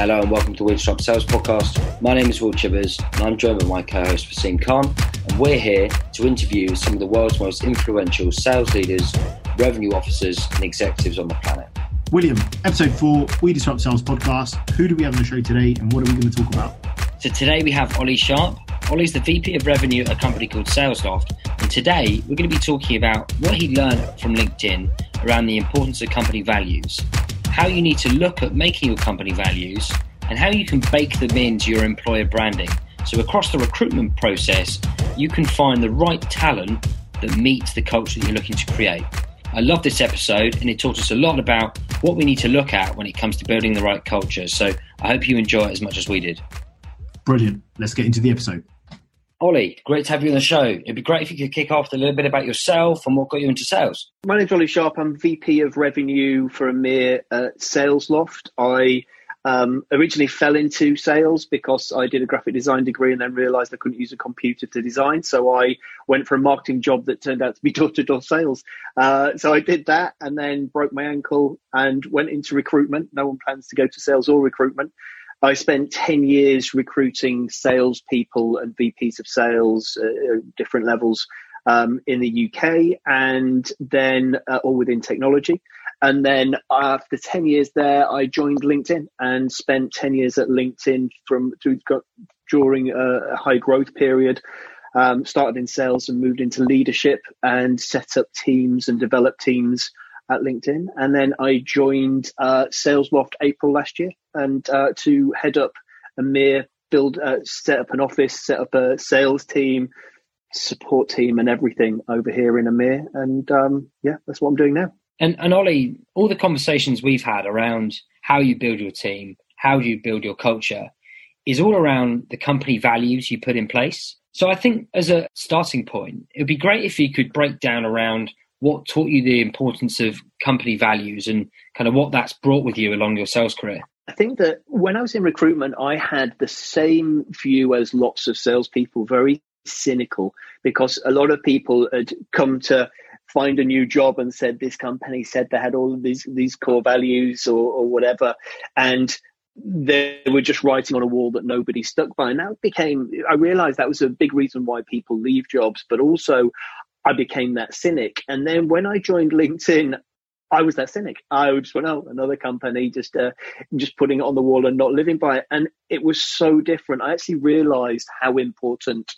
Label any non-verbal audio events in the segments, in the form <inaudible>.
Hello and welcome to We Disrupt Sales Podcast. My name is Will Chibbers and I'm joined by my co-host Vaseem Khan and we're here to interview some of the world's most influential sales leaders, revenue officers and executives on the planet. William, episode four, We Disrupt Sales Podcast. Who do we have on the show today and what are we going to talk about? So today we have Ollie Sharp. Ollie's the VP of Revenue at a company called SalesLoft and today we're going to be talking about what he learned from LinkedIn around the importance of company values how you need to look at making your company values, and how you can bake them into your employer branding. So, across the recruitment process, you can find the right talent that meets the culture that you're looking to create. I love this episode, and it taught us a lot about what we need to look at when it comes to building the right culture. So, I hope you enjoy it as much as we did. Brilliant. Let's get into the episode. Ollie, great to have you on the show. It'd be great if you could kick off a little bit about yourself and what got you into sales. My name's Ollie Sharp. I'm VP of Revenue for EMEA at SalesLoft. I um, originally fell into sales because I did a graphic design degree and then realized I couldn't use a computer to design. So I went for a marketing job that turned out to be door to door sales. Uh, so I did that and then broke my ankle and went into recruitment. No one plans to go to sales or recruitment. I spent 10 years recruiting salespeople and VPs of sales uh, at different levels um, in the UK and then uh, all within technology. And then after 10 years there, I joined LinkedIn and spent 10 years at LinkedIn from during a high growth period. Um, started in sales and moved into leadership and set up teams and developed teams at LinkedIn. And then I joined uh, SalesLoft April last year and uh, to head up EMEA, build, uh, set up an office, set up a sales team, support team, and everything over here in EMEA. And um, yeah, that's what I'm doing now. And, and Ollie, all the conversations we've had around how you build your team, how you build your culture, is all around the company values you put in place. So I think as a starting point, it would be great if you could break down around what taught you the importance of company values and kind of what that's brought with you along your sales career? I think that when I was in recruitment, I had the same view as lots of salespeople, very cynical, because a lot of people had come to find a new job and said this company said they had all of these these core values or, or whatever, and they were just writing on a wall that nobody stuck by. And that became, I realized that was a big reason why people leave jobs, but also I became that cynic. And then when I joined LinkedIn, I was that cynic. I just went, oh, another company, just uh, just putting it on the wall and not living by it. And it was so different. I actually realized how important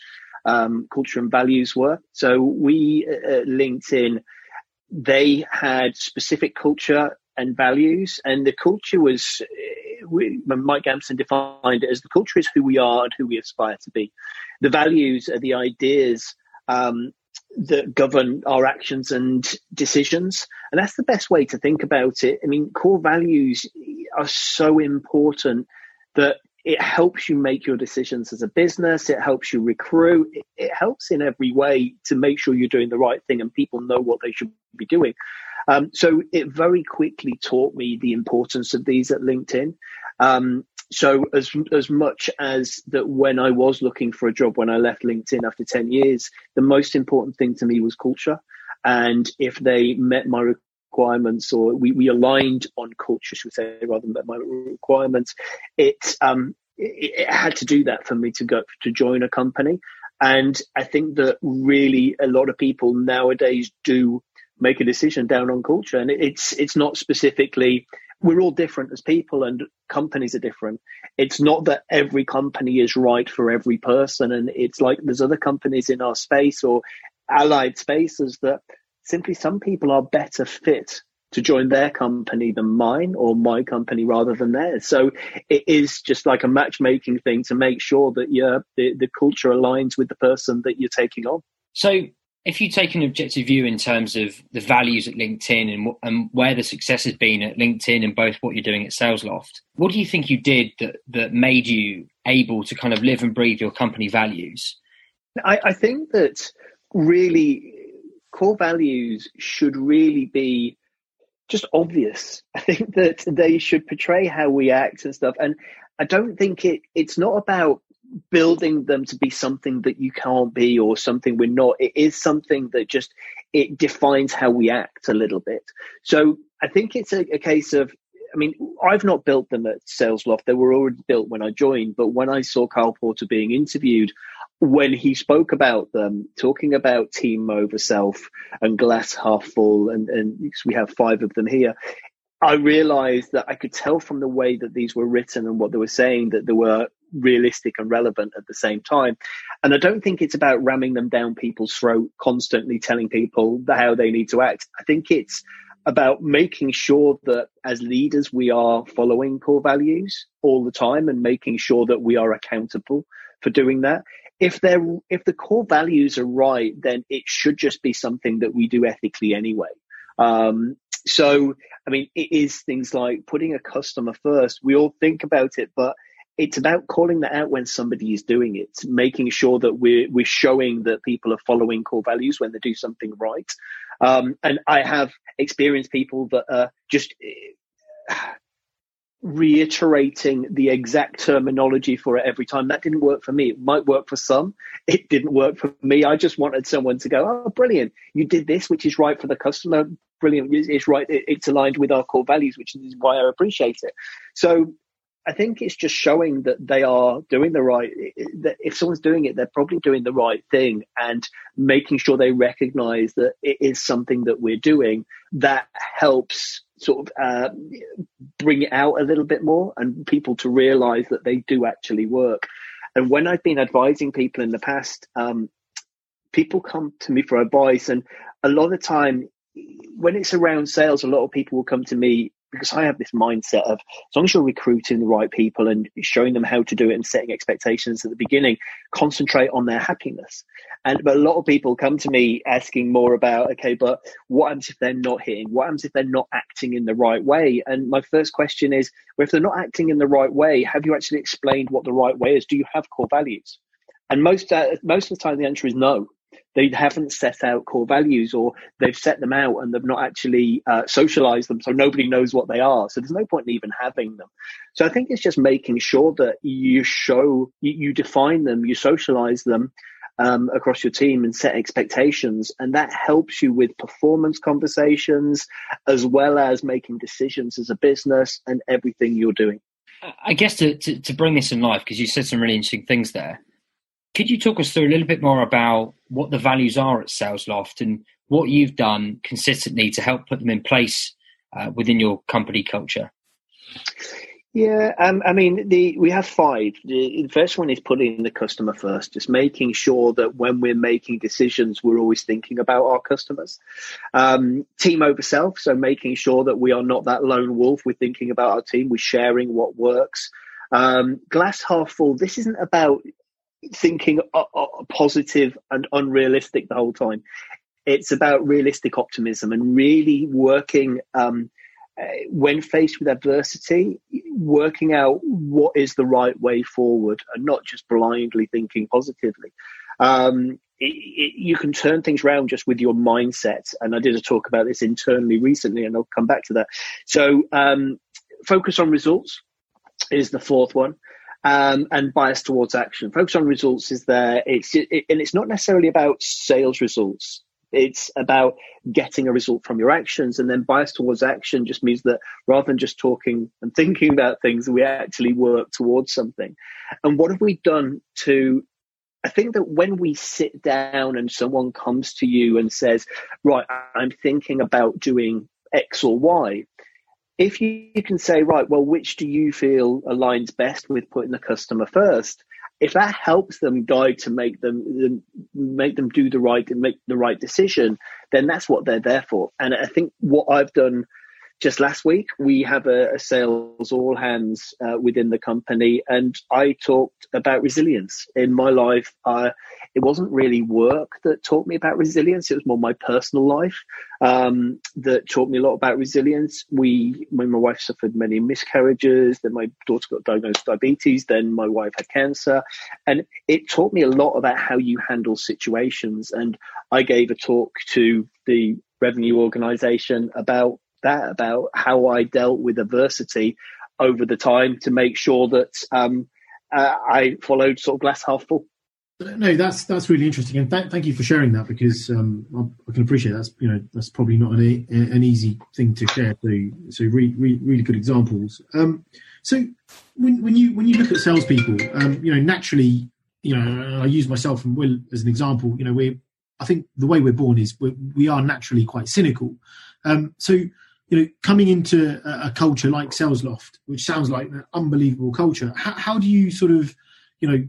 um, culture and values were. So we at LinkedIn, they had specific culture and values, and the culture was. We, Mike Gamson defined it as the culture is who we are and who we aspire to be. The values are the ideas um, that govern our actions and decisions. And that's the best way to think about it. I mean, core values are so important that it helps you make your decisions as a business. It helps you recruit. It, it, helps in every way to make sure you're doing the right thing and people know what they should be doing. Um, so it very quickly taught me the importance of these at LinkedIn. Um, so as as much as that when I was looking for a job when I left LinkedIn after 10 years, the most important thing to me was culture. And if they met my requirements or we, we aligned on culture, should say, rather than my requirements, it, um, it, it had to do that for me to go to join a company. And I think that really a lot of people nowadays do make a decision down on culture. And it's it's not specifically we're all different as people and companies are different. It's not that every company is right for every person. And it's like there's other companies in our space or allied spaces that simply some people are better fit to join their company than mine or my company rather than theirs. So it is just like a matchmaking thing to make sure that your the, the culture aligns with the person that you're taking on. So if you take an objective view in terms of the values at LinkedIn and, and where the success has been at LinkedIn and both what you're doing at SalesLoft, what do you think you did that, that made you able to kind of live and breathe your company values? I, I think that really core values should really be just obvious. I think that they should portray how we act and stuff. And I don't think it, it's not about building them to be something that you can't be or something we're not. It is something that just it defines how we act a little bit. So I think it's a, a case of I mean, I've not built them at SalesLoft. They were already built when I joined. But when I saw Kyle Porter being interviewed, when he spoke about them, talking about team over self and glass half full, and, and we have five of them here, I realized that I could tell from the way that these were written and what they were saying that they were realistic and relevant at the same time. And I don't think it's about ramming them down people's throat, constantly telling people how they need to act. I think it's about making sure that as leaders we are following core values all the time and making sure that we are accountable for doing that. If they're if the core values are right, then it should just be something that we do ethically anyway. Um, so, I mean, it is things like putting a customer first. We all think about it, but it's about calling that out when somebody is doing it, making sure that we're we're showing that people are following core values when they do something right. Um, and I have experienced people that are just uh, reiterating the exact terminology for it every time. That didn't work for me. It might work for some. It didn't work for me. I just wanted someone to go, "Oh, brilliant! You did this, which is right for the customer brilliant. It's right. It's aligned with our core values, which is why I appreciate it. So I think it's just showing that they are doing the right. That if someone's doing it, they're probably doing the right thing, and making sure they recognise that it is something that we're doing that helps sort of uh, bring it out a little bit more, and people to realise that they do actually work. And when I've been advising people in the past, um, people come to me for advice, and a lot of time when it's around sales, a lot of people will come to me because I have this mindset of as long as you're recruiting the right people and showing them how to do it and setting expectations at the beginning, concentrate on their happiness. And but a lot of people come to me asking more about, okay, but what happens if they're not hitting? What happens if they're not acting in the right way? And my first question is, well, if they're not acting in the right way, have you actually explained what the right way is? Do you have core values? And most uh, most of the time, the answer is no they haven't set out core values or they've set them out and they've not actually uh, socialized them so nobody knows what they are. So there's no point in even having them. So i think it's just making sure that you show you, you define them you socialize them um, across your team and set expectations. And that helps you with performance conversations as well as making decisions as a business and everything you're doing. I guess to, to, to bring this in life because you said some really interesting things there could you talk us through a little bit more about what the values are at SalesLoft and what you've done consistently to help put them in place uh, within your company culture? Yeah, um, I mean, the we have five. The, first one is putting the customer first, just making sure that when we're making decisions, we're always thinking about our customers. Um, team over self, so making sure that we are not that lone wolf. We're thinking about our team. We're sharing what works. Um, glass half full. This isn't about thinking uh, uh, positive and unrealistic the whole time. It's about realistic optimism and really working um, uh, when faced with adversity, working out what is the right way forward and not just blindly thinking positively. Um, it, it, you can turn things around just with your mindset. And I did a talk about this internally recently, and I'll come back to that. So, um, focus on results is the fourth one um, and bias towards action. Focus on results is there. It's it, and it's not necessarily about sales results. It's about getting a result from your actions, and then bias towards action just means that rather than just talking and thinking about things, we actually work towards something. And what have we done to I think that when we sit down and someone comes to you and says, Right, I'm thinking about doing X or Y, if you, can say, right, well, which do you feel aligns best with putting the customer first? If that helps them guide to make them make them do the right and make the right decision, then that's what they're there for. And I think what I've done just last week, we have a, a sales all hands uh, within the company, and I talked about resilience in my life. Uh, it wasn't really work that taught me about resilience; it was more my personal life um, that taught me a lot about resilience. We, when my wife suffered many miscarriages, then my daughter got diagnosed with diabetes, then my wife had cancer, and it taught me a lot about how you handle situations. And I gave a talk to the revenue organization about that about how I dealt with adversity over the time to make sure that um, uh, I followed sort of glass half full. No, that's that's really interesting, and th- thank you for sharing that because um, I, can appreciate that's you know that's probably not an, an easy thing to share. So, so really, really, really good examples. Um, so when, when you when you look at salespeople, um, you know naturally, you know I use myself and Will as an example. You know we, I think the way we're born is we're, we are naturally quite cynical. Um, so you know coming into a, culture like SalesLoft, which sounds like an unbelievable culture, how, how do you sort of you know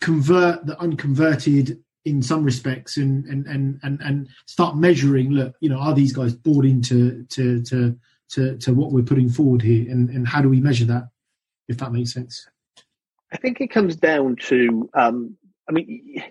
convert the unconverted in some respects and and and and, and start measuring look you know are these guys bought into to to to, to what we're putting forward here? And, and how do we measure that if that makes sense? I think it comes down to um, i mean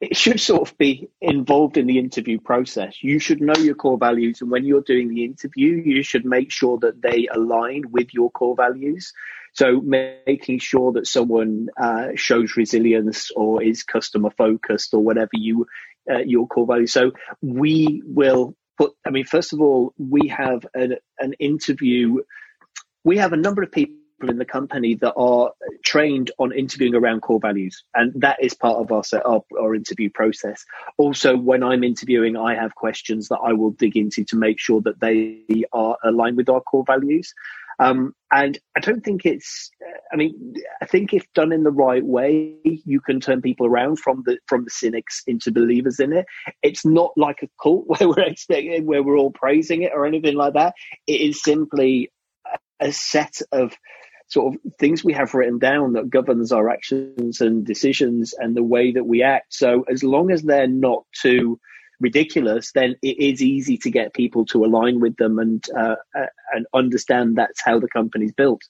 it should sort of be involved in the interview process you should know your core values and when you're doing the interview you should make sure that they align with your core values so making sure that someone uh, shows resilience or is customer focused or whatever you uh, your core value. So we will put. I mean, first of all, we have an, an interview. We have a number of people in the company that are trained on interviewing around core values, and that is part of our, our, our interview process. Also, when I'm interviewing, I have questions that I will dig into to make sure that they are aligned with our core values. Um, and I don't think it's. I mean, I think if done in the right way, you can turn people around from the from the cynics into believers in it. It's not like a cult <laughs> where we're expecting where we're all praising it or anything like that. It is simply a set of sort of things we have written down that governs our actions and decisions and the way that we act. So as long as they're not too ridiculous, then it is easy to get people to align with them and uh, uh and understand that's how the company's built.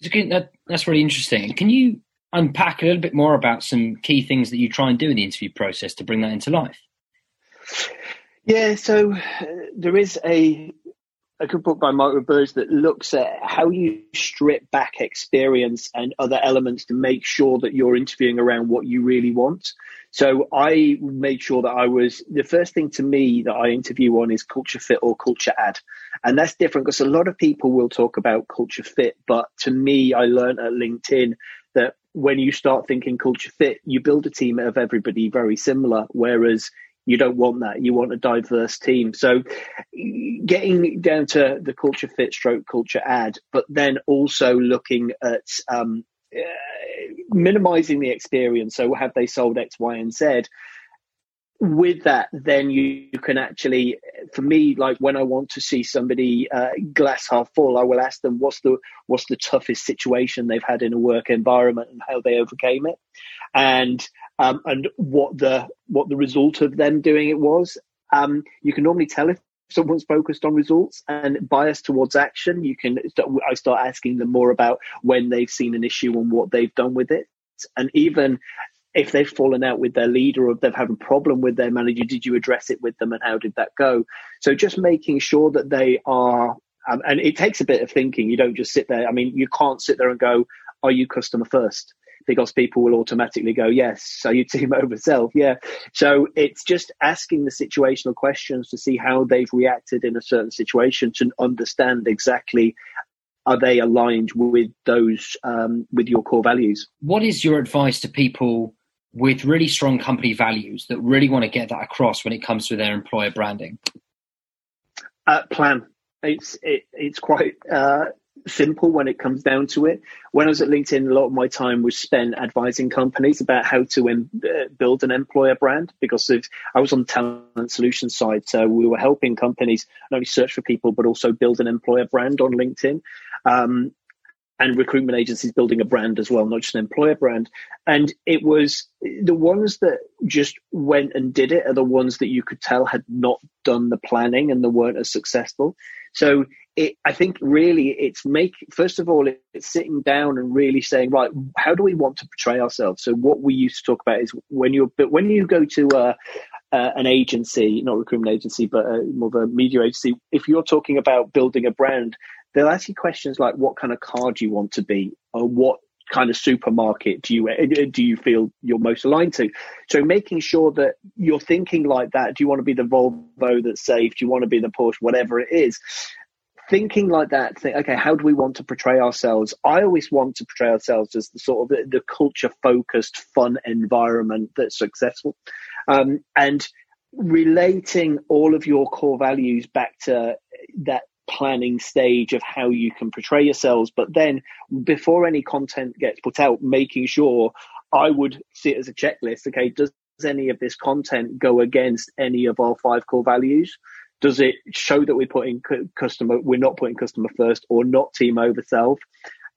That, that's really interesting. Can you unpack a little bit more about some key things that you try and do in the interview process to bring that into life? Yeah, so uh, there is a a good book by Mark Roberge that looks at how you strip back experience and other elements to make sure that you're interviewing around what you really want. So I made sure that I was the first thing to me that I interview on is culture fit or culture add. And that's different because a lot of people will talk about culture fit, but to me, I learned at LinkedIn that when you start thinking culture fit, you build a team of everybody very similar. Whereas you don't want that. You want a diverse team. So getting down to the culture fit stroke culture add, but then also looking at um, uh, minimizing the experience. So have they sold X, Y, and Z? With that, then you, you can actually, for me, like when I want to see somebody uh, glass half full, I will ask them what's the what's the toughest situation they've had in a work environment and how they overcame it and um, and what the what the result of them doing it was. Um, you can normally tell if someone's focused on results and biased towards action. You can I start asking them more about when they've seen an issue and what they've done with it, and even if they've fallen out with their leader or if they've had a problem with their manager, did you address it with them and how did that go? So just making sure that they are, um, and it takes a bit of thinking. You don't just sit there. I mean, you can't sit there and go, "Are you customer first? because people will automatically go, yes, <laughs> so you team over self. Yeah. So it's just asking the situational questions to see how they've reacted in a certain situation to understand exactly are they aligned with those um, with your core values. What is your advice to people with really strong company values that really want to get that across when it comes to their employer branding? Uh, plan. It's it, it's quite uh, simple when it comes down to it. When I was at LinkedIn, a lot of my time was spent advising companies about how to em- uh, build an employer brand because I was on the talent solutions side. So we were helping companies not only search for people, but also build an employer brand on LinkedIn. Um, and recruitment agencies building a brand as well, not just an employer brand. And it was the ones that just went and did it are the ones that you could tell had not done the planning and they weren't as successful. So it, I think really it's make first of all it's sitting down and really saying right how do we want to portray ourselves so what we used to talk about is when but when you go to uh, uh, an agency not recruitment agency but uh, more of a media agency if you're talking about building a brand they'll ask you questions like what kind of car do you want to be? Or what kind of supermarket do you uh, do you feel you're most aligned to? So making sure that you're thinking like that do you want to be the volvo that's safe? Do you want to be the porsche? Whatever it is. Thinking like that, think, okay, how do we want to portray ourselves? I always want to portray ourselves as the sort of the, the culture focused, fun environment that's successful. Um, and relating all of your core values back to that planning stage of how you can portray yourselves. But then before any content gets put out, making sure I would see it as a checklist. Okay, does any of this content go against any of our five core values? Does it show that we're putting customer, we're not putting customer first or not team over self?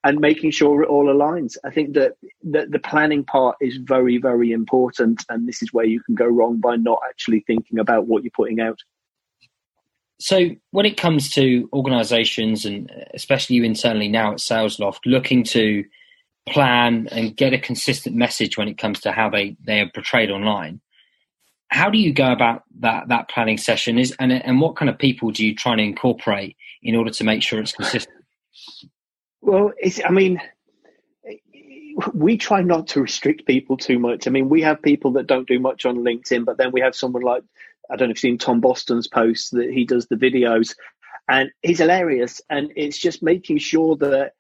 And making sure it all aligns. I think that the, the planning part is very, very important. And this is where you can go wrong by not actually thinking about what you're putting out. So, when it comes to organisations, and especially you internally now at SalesLoft, looking to plan and get a consistent message when it comes to how they, they are portrayed online, how do you go about that that planning session? Is and and what kind of people do you try and incorporate in order to make sure it's consistent? Well, it's I mean, we try not to restrict people too much. I mean, we have people that don't do much on LinkedIn, but then we have someone like I don't know if you've seen Tom Boston's posts that he does the videos, and he's hilarious. And it's just making sure that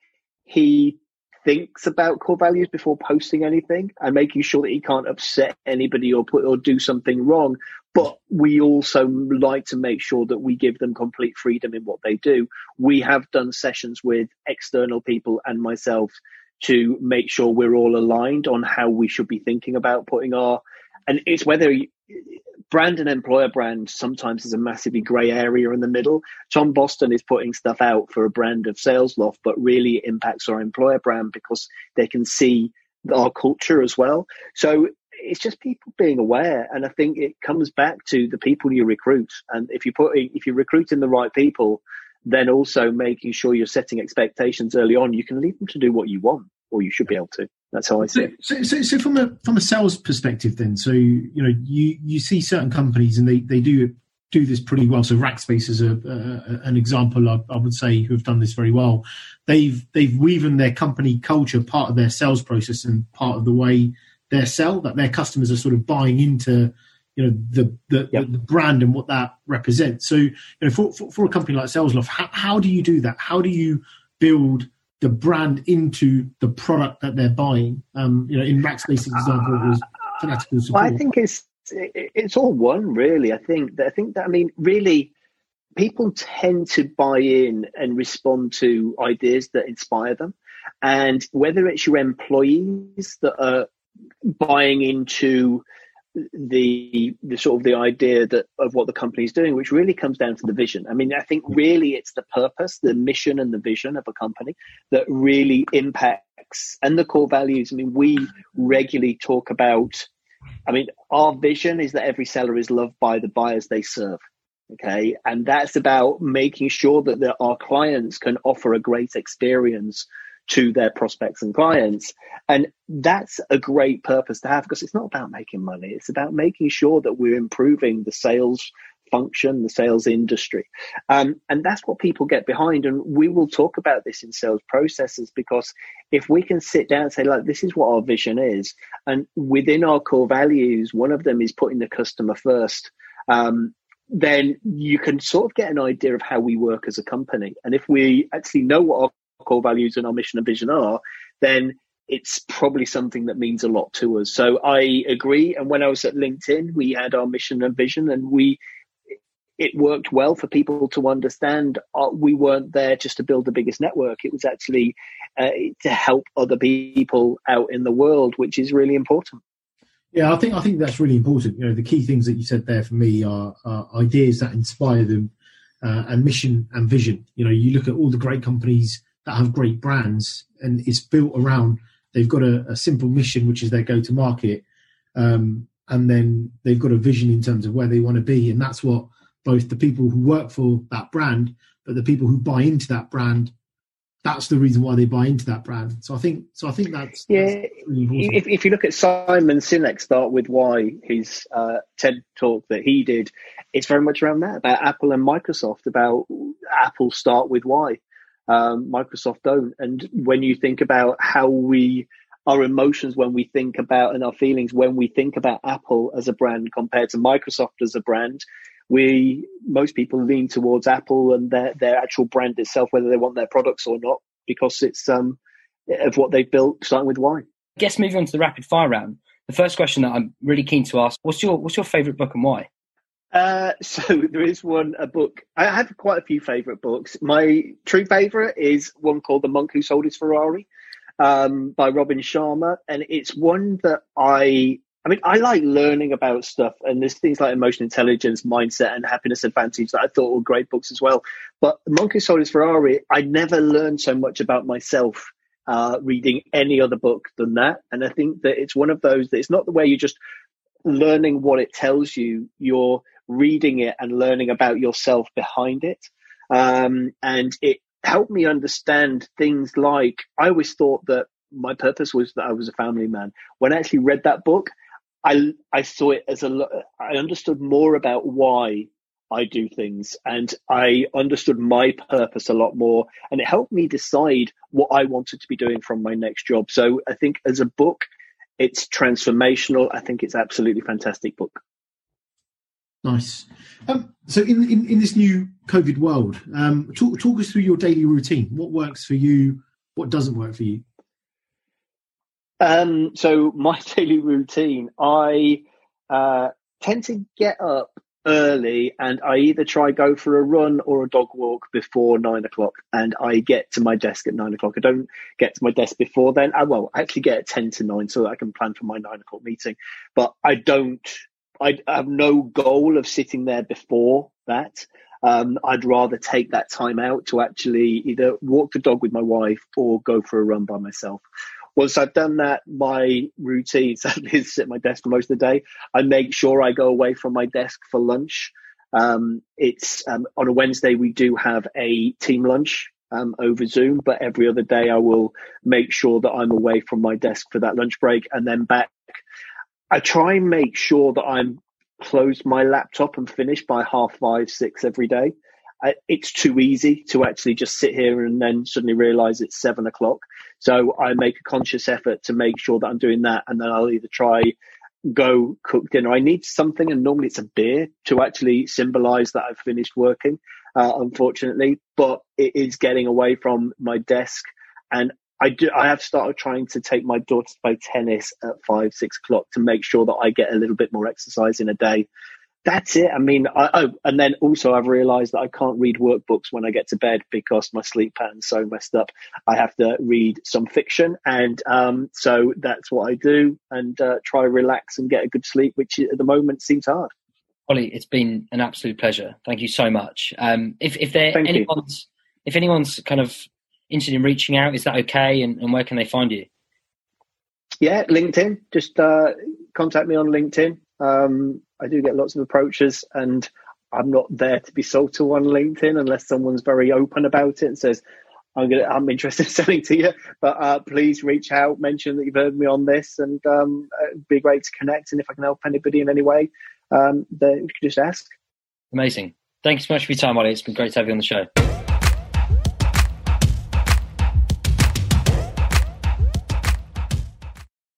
he thinks about core values before posting anything and making sure that he can't upset anybody or put or do something wrong. But we also like to make sure that we give them complete freedom in what they do. We have done sessions with external people and myself to make sure we're all aligned on how we should be thinking about putting our and it's whether brand and employer brand sometimes is a massively grey area in the middle. Tom Boston is putting stuff out for a brand of SalesLoft, but really impacts our employer brand because they can see our culture as well. So it's just people being aware, and I think it comes back to the people you recruit. And if you put if you're recruiting the right people, then also making sure you're setting expectations early on. You can leave them to do what you want, or you should be able to. That's how I see it. So, so, so, from a from a sales perspective, then, so you know, you you see certain companies and they they do do this pretty well. So Rackspace is a, uh, an example, I, I, would say, who have done this very well. They've they've woven their company culture part of their sales process and part of the way they sell that their customers are sort of buying into you know the the, yep. the, the brand and what that represents. So you know, for for, for a company like SalesLoft, how, how do you do that? How do you build the brand into the product that they're buying. Um, you know, in Rackspace's example, it was fanatical support. Well, I think it's it's all one, really. I think that I think that I mean, really, people tend to buy in and respond to ideas that inspire them, and whether it's your employees that are buying into the the sort of the idea that of what the company is doing, which really comes down to the vision. I mean, I think really it's the purpose, the mission, and the vision of a company that really impacts and the core values. I mean, we regularly talk about. I mean, our vision is that every seller is loved by the buyers they serve. Okay, and that's about making sure that the, our clients can offer a great experience to their prospects and clients. And that's a great purpose to have because it's not about making money. It's about making sure that we're improving the sales function, the sales industry. Um, and that's what people get behind. And we will talk about this in sales processes because if we can sit down and say, like, this is what our vision is, and within our core values, one of them is putting the customer first. Um, then you can sort of get an idea of how we work as a company. And if we actually know what our core values and our mission and vision are, then it's probably something that means a lot to us. So I agree. And when I was at LinkedIn, we had our mission and vision, and we it worked well for people to understand uh, we weren't there just to build the biggest network. It was actually uh, to help other people out in the world, which is really important. Yeah, I think I think that's really important. You know, the key things that you said there for me are, are ideas that inspire them, uh, and mission and vision. You know, you look at all the great companies that have great brands and it's built around they've got a, a simple mission which is their go to market. Um, and then they've got a vision in terms of where they want to be. And that's what both the people who work for that brand but the people who buy into that brand that's the reason why they buy into that brand. So i think so i think that's yeah that's really if, if you look at simon sinek start with why his uh, ted talk that he did it's very much around that about apple and microsoft about apple start with why um, Microsoft don't. And when you think about how we, our emotions when we think about and our feelings when we think about Apple as a brand compared to Microsoft as a brand, we most people lean towards Apple and their their actual brand itself, whether they want their products or not, because it's um of what they've built, starting with why. I guess moving on to the rapid fire round. The first question that I'm really keen to ask: What's your what's your favourite book and why? Uh, <laughs> so there is one a book. I have quite a few favourite books. My true favourite is one called "The Monk Who Sold His Ferrari" um, by Robin Sharma, and it's one that I. I mean, I like learning about stuff, and there's things like emotional intelligence, mindset, and happiness advantage that I thought were great books as well. But "The Monk Who Sold His Ferrari," I never learned so much about myself uh, reading any other book than that. And I think that it's one of those that it's not the way you're just learning what it tells you, you're reading it and learning about yourself behind it. Um, and it helped me understand things like I always thought that my purpose was that I was a family man. When I actually read that book, I I saw it as a I understood more about why I do things and I understood my purpose a lot more and it helped me decide what I wanted to be doing from my next job. So I think as a book, it's transformational. I think it's absolutely fantastic book. Nice. Um, so in, in, in this new COVID world, um, talk, talk us through your daily routine. What works for you? What doesn't work for you? Um, so <laughs> my daily routine, I uh, tend to get up early and I either try go for a run or a dog walk before nine o'clock and I get to my desk at nine o'clock. I don't get to my desk before then. I well, I actually get at ten to nine so that I can plan for my nine o'clock meeting. But I don't I have no goal of sitting there before that. Um, I'd rather take that time out to actually either walk the dog with my wife or go for a run by myself. Once I've done that, my routine <laughs> sadly is sit at my desk for most of the day. I make sure I go away from my desk for lunch. Um, it's um, on a Wednesday we do have a team lunch um, over Zoom, but every other day I will make sure that I'm away from my desk for that lunch break and then back. I try and make sure that I'm closed my laptop and finish by half five, six every day. I, it's too easy to actually just sit here and then suddenly realize it's seven o'clock. So I make a conscious effort to make sure that I'm doing that. And then I'll either try go cook dinner. I need something, and normally it's a beer to actually symbolize that I've finished working, uh, unfortunately. But it is getting away from my desk. And I do, I have started trying to take my daughter to play tennis at five, six o'clock to make sure that I get a little bit more exercise in a day that's it. I mean, I, oh, and then also I've realised that I can't read workbooks when I get to bed because my sleep pattern's so messed up. I have to read some fiction, and um, so that's what I do, and uh, try to relax and get a good sleep, which at the moment seems hard. Ollie, it's been an absolute pleasure. Thank you so much. Um, if if there anyone's you. if anyone's kind of interested in reaching out, is that okay? And, and where can they find you? Yeah, LinkedIn. Just uh, contact me on LinkedIn. Um, I do get lots of approaches, and I'm not there to be sold to on LinkedIn unless someone's very open about it and says, "I'm gonna, I'm interested in <laughs> selling to you." But uh, please reach out, mention that you've heard me on this, and um, it'd be great to connect. And if I can help anybody in any way, um, then you can just ask. Amazing. Thank you so much for your time, Ollie. It's been great to have you on the show.